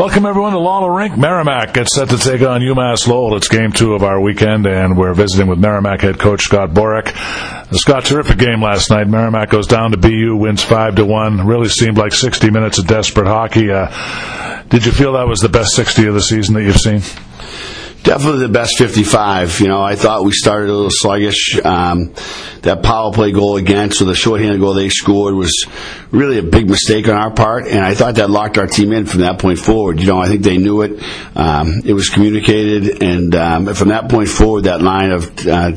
Welcome everyone to Lawler Rink. Merrimack gets set to take on UMass Lowell. It's game two of our weekend, and we're visiting with Merrimack head coach Scott Borek. Scott, terrific game last night. Merrimack goes down to BU, wins five to one. Really seemed like 60 minutes of desperate hockey. Uh, did you feel that was the best 60 of the season that you've seen? Definitely the best 55. You know, I thought we started a little sluggish. Um, that power play goal against, so the shorthanded goal they scored was really a big mistake on our part, and I thought that locked our team in from that point forward. You know, I think they knew it. Um, it was communicated, and um, from that point forward, that line of uh,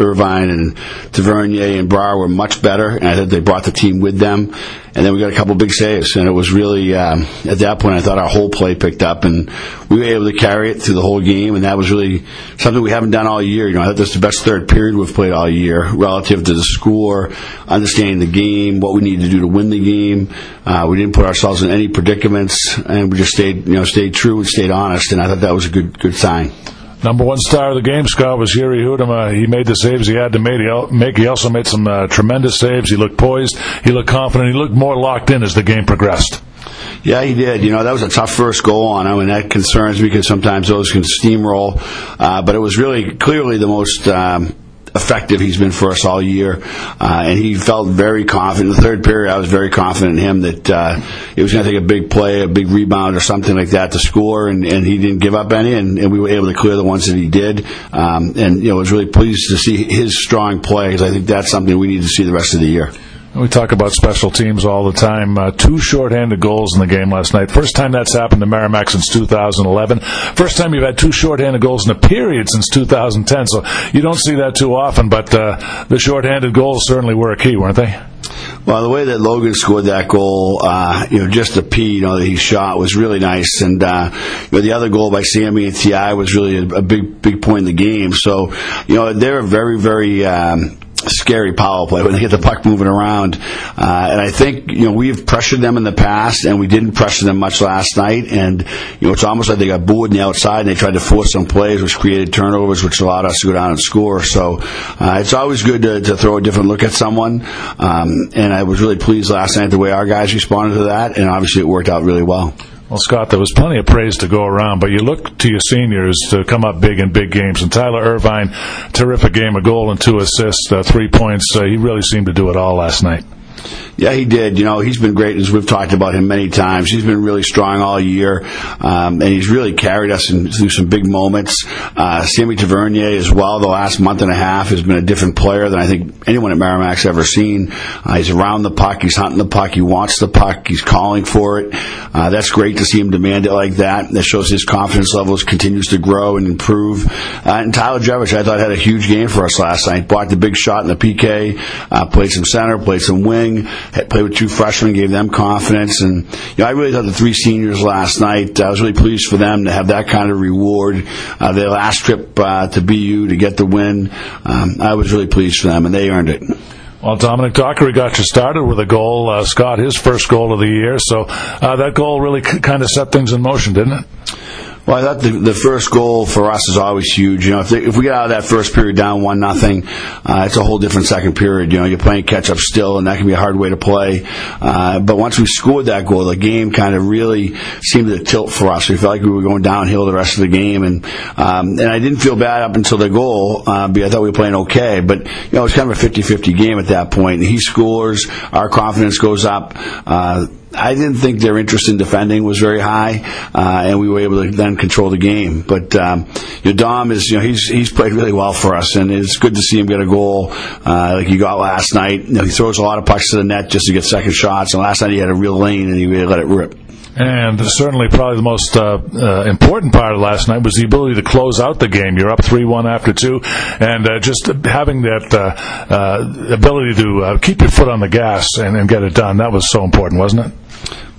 Irvine and Tavernier and Brar were much better, and I think they brought the team with them. And then we got a couple big saves, and it was really um, at that point I thought our whole play picked up, and we were able to carry it through the whole game, and that was really something we haven't done all year. You know, I thought this is the best third period we've played all year relative to the score, understanding the game, what we need to do to win the game. Uh, we didn't put ourselves in any predicaments, and we just stayed, you know, stayed true and stayed honest, and I thought that was a good good sign. Number one star of the game, Scott, was Jiri Huitema. He made the saves he had to make. He also made some uh, tremendous saves. He looked poised. He looked confident. He looked more locked in as the game progressed. Yeah, he did. You know, that was a tough first goal on him, and that concerns me because sometimes those can steamroll. Uh, but it was really clearly the most. Um, effective he's been for us all year, uh, and he felt very confident. In the third period, I was very confident in him that uh, he was going to take a big play, a big rebound, or something like that to score, and, and he didn't give up any, and, and, we were able to clear the ones that he did. Um, and you know, I was really pleased to see his strong play because I think that's something we need to see the rest of the year. We talk about special teams all the time. Uh, two shorthanded goals in the game last night. First time that's happened to Merrimack since 2011. First time you've had two shorthanded goals in a period since 2010. So you don't see that too often, but uh, the shorthanded goals certainly were a key, weren't they? Well, the way that Logan scored that goal, uh, you know, just the P, you know, that he shot was really nice. And, uh, you know, the other goal by Sammy and Ti was really a, a, big, big point in the game. So, you know, they're very, very, um, scary power play when they get the puck moving around. Uh, and I think you know we've pressured them in the past, and we didn't pressure them much last night. And you know it's almost like they got bored on the outside, and they tried to force some plays, which created turnovers, which allowed us to go down and score. So uh, it's always good to, to, throw a different look at someone. Um, and I was really pleased last night the way our guys responded to that, and obviously it worked out really well. Well, Scott, there was plenty of praise to go around, but you look to your seniors to come up big in big games. And Tyler Irvine, terrific game, a goal and two assists, uh, three points. Uh, he really seemed to do it all last night. Yeah, he did. You know, he's been great, as we've talked about him many times. He's been really strong all year, um, and he's really carried us in, through some big moments. Uh, Sammy Tavernier as well, the last month and a half, has been a different player than I think anyone at Merrimack's ever seen. Uh, he's around the puck, he's hunting the puck, he wants the puck, he's calling for it. Uh, that's great to see him demand it like that. That shows his confidence levels continues to grow and improve. Uh, and Tyler Jevich, I thought, had a huge game for us last night. Blocked the big shot in the PK, uh, played some center, played some wing had played with two freshmen, gave them confidence. And you know, I really thought the three seniors last night, I was really pleased for them to have that kind of reward. Uh, their last trip uh, to BU to get the win, um, I was really pleased for them, and they earned it. Well, Dominic Dockery got you started with a goal. Uh, Scott, his first goal of the year. So uh, that goal really c- kind of set things in motion, didn't it? Well, I thought the, the first goal for us is always huge. You know, if, they, if we get out of that first period down one nothing, uh, it's a whole different second period. You know, you're playing catch up still, and that can be a hard way to play. Uh, but once we scored that goal, the game kind of really seemed to tilt for us. We felt like we were going downhill the rest of the game, and um, and I didn't feel bad up until the goal uh, because I thought we were playing okay. But you know, it was kind of a 50-50 game at that point. And he scores, our confidence goes up. Uh, I didn't think their interest in defending was very high, uh, and we were able to then control the game. But um, Dom is, you know, he's he's played really well for us, and it's good to see him get a goal uh, like he got last night. You know, he throws a lot of pucks to the net just to get second shots, and last night he had a real lane and he really let it rip. And certainly, probably the most uh, uh, important part of last night was the ability to close out the game. You're up three-one after two, and uh, just having that uh, uh, ability to uh, keep your foot on the gas and, and, get it done. That was so important, wasn't it?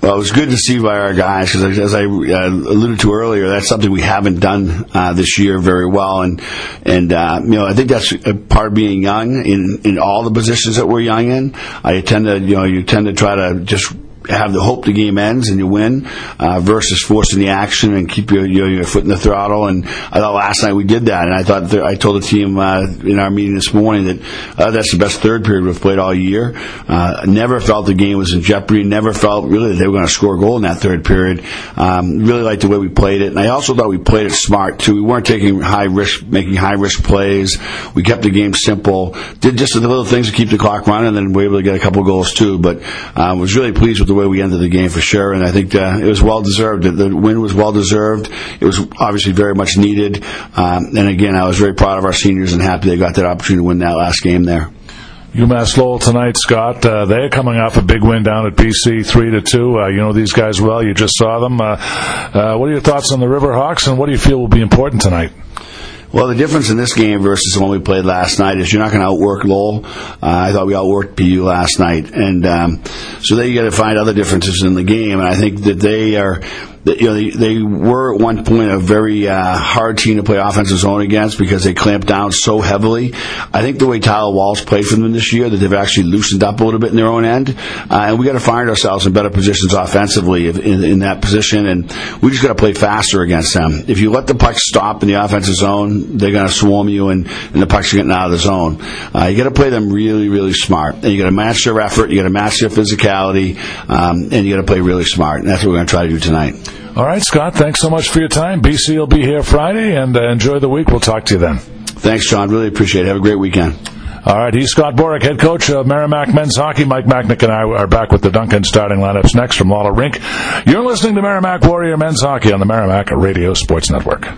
Well, it was good to see by our guys because, as I alluded to earlier, that's something we haven't done this year very well, and and you know I think that's part of being young in in all the positions that we're young in. I tend to you know you tend to try to just have the hope the game ends and you win uh, versus forcing the action and keep your, your, your foot in the throttle. And I thought last night we did that, and I thought th- I told the team uh, in our meeting this morning that uh, that's the best third period we've played all year. Uh, never felt the game was in jeopardy. Never felt really that they were going to score a goal in that third period. Um, really liked the way we played it, and I also thought we played it smart too. We weren't taking high risk, making high risk plays. We kept the game simple. Did just the little things to keep the clock running, and then we were able to get a couple goals too. But um, was really pleased with the way we ended the game for sure, and I think uh, it was well deserved. The, the win was well deserved. It was obviously very much needed, um, and again, I was very proud of our seniors and happy they got that opportunity to win that last game there. UMass Lowell tonight, Scott. Uh, they're coming off a big win down at BC, three to two. Uh, you know these guys well. You just saw them. Uh, uh, what are your thoughts on the Riverhawks, and what do you feel will be important tonight? Well, the difference in this game versus the one we played last night is you're not going to outwork Lowell. Uh, I thought we outworked BU last night, and um, so then you got to find other differences in the game. And I think that they are you know they, they were at one point a very uh, hard team to play offensive zone against because they clamped down so heavily. I think the way Tyler Walls played for them this year that they've actually loosened up a little bit in their own end, uh, and we got to find ourselves in better positions offensively in, in that position, and we just got to play faster against them. If you let the puck stop in the offensive zone, they're going to swarm you, and, and the pucks are getting out of the zone. Uh, you got to play them really, really smart, and you got to match their effort, you got to match their physicality, um, and you got to play really smart, and that's what we're going to try to do tonight. All right, Scott, thanks so much for your time. BC will be here Friday, and uh, enjoy the week. We'll talk to you then. Thanks, John. Really appreciate it. Have a great weekend. All right, he's Scott Borek, head coach of Merrimack men's hockey. Mike Macknick and I are back with the Dunkin' starting lineups next from Lawler Rink. You're listening to Merrimack Warrior men's hockey on the Merrimack Radio Sports Network.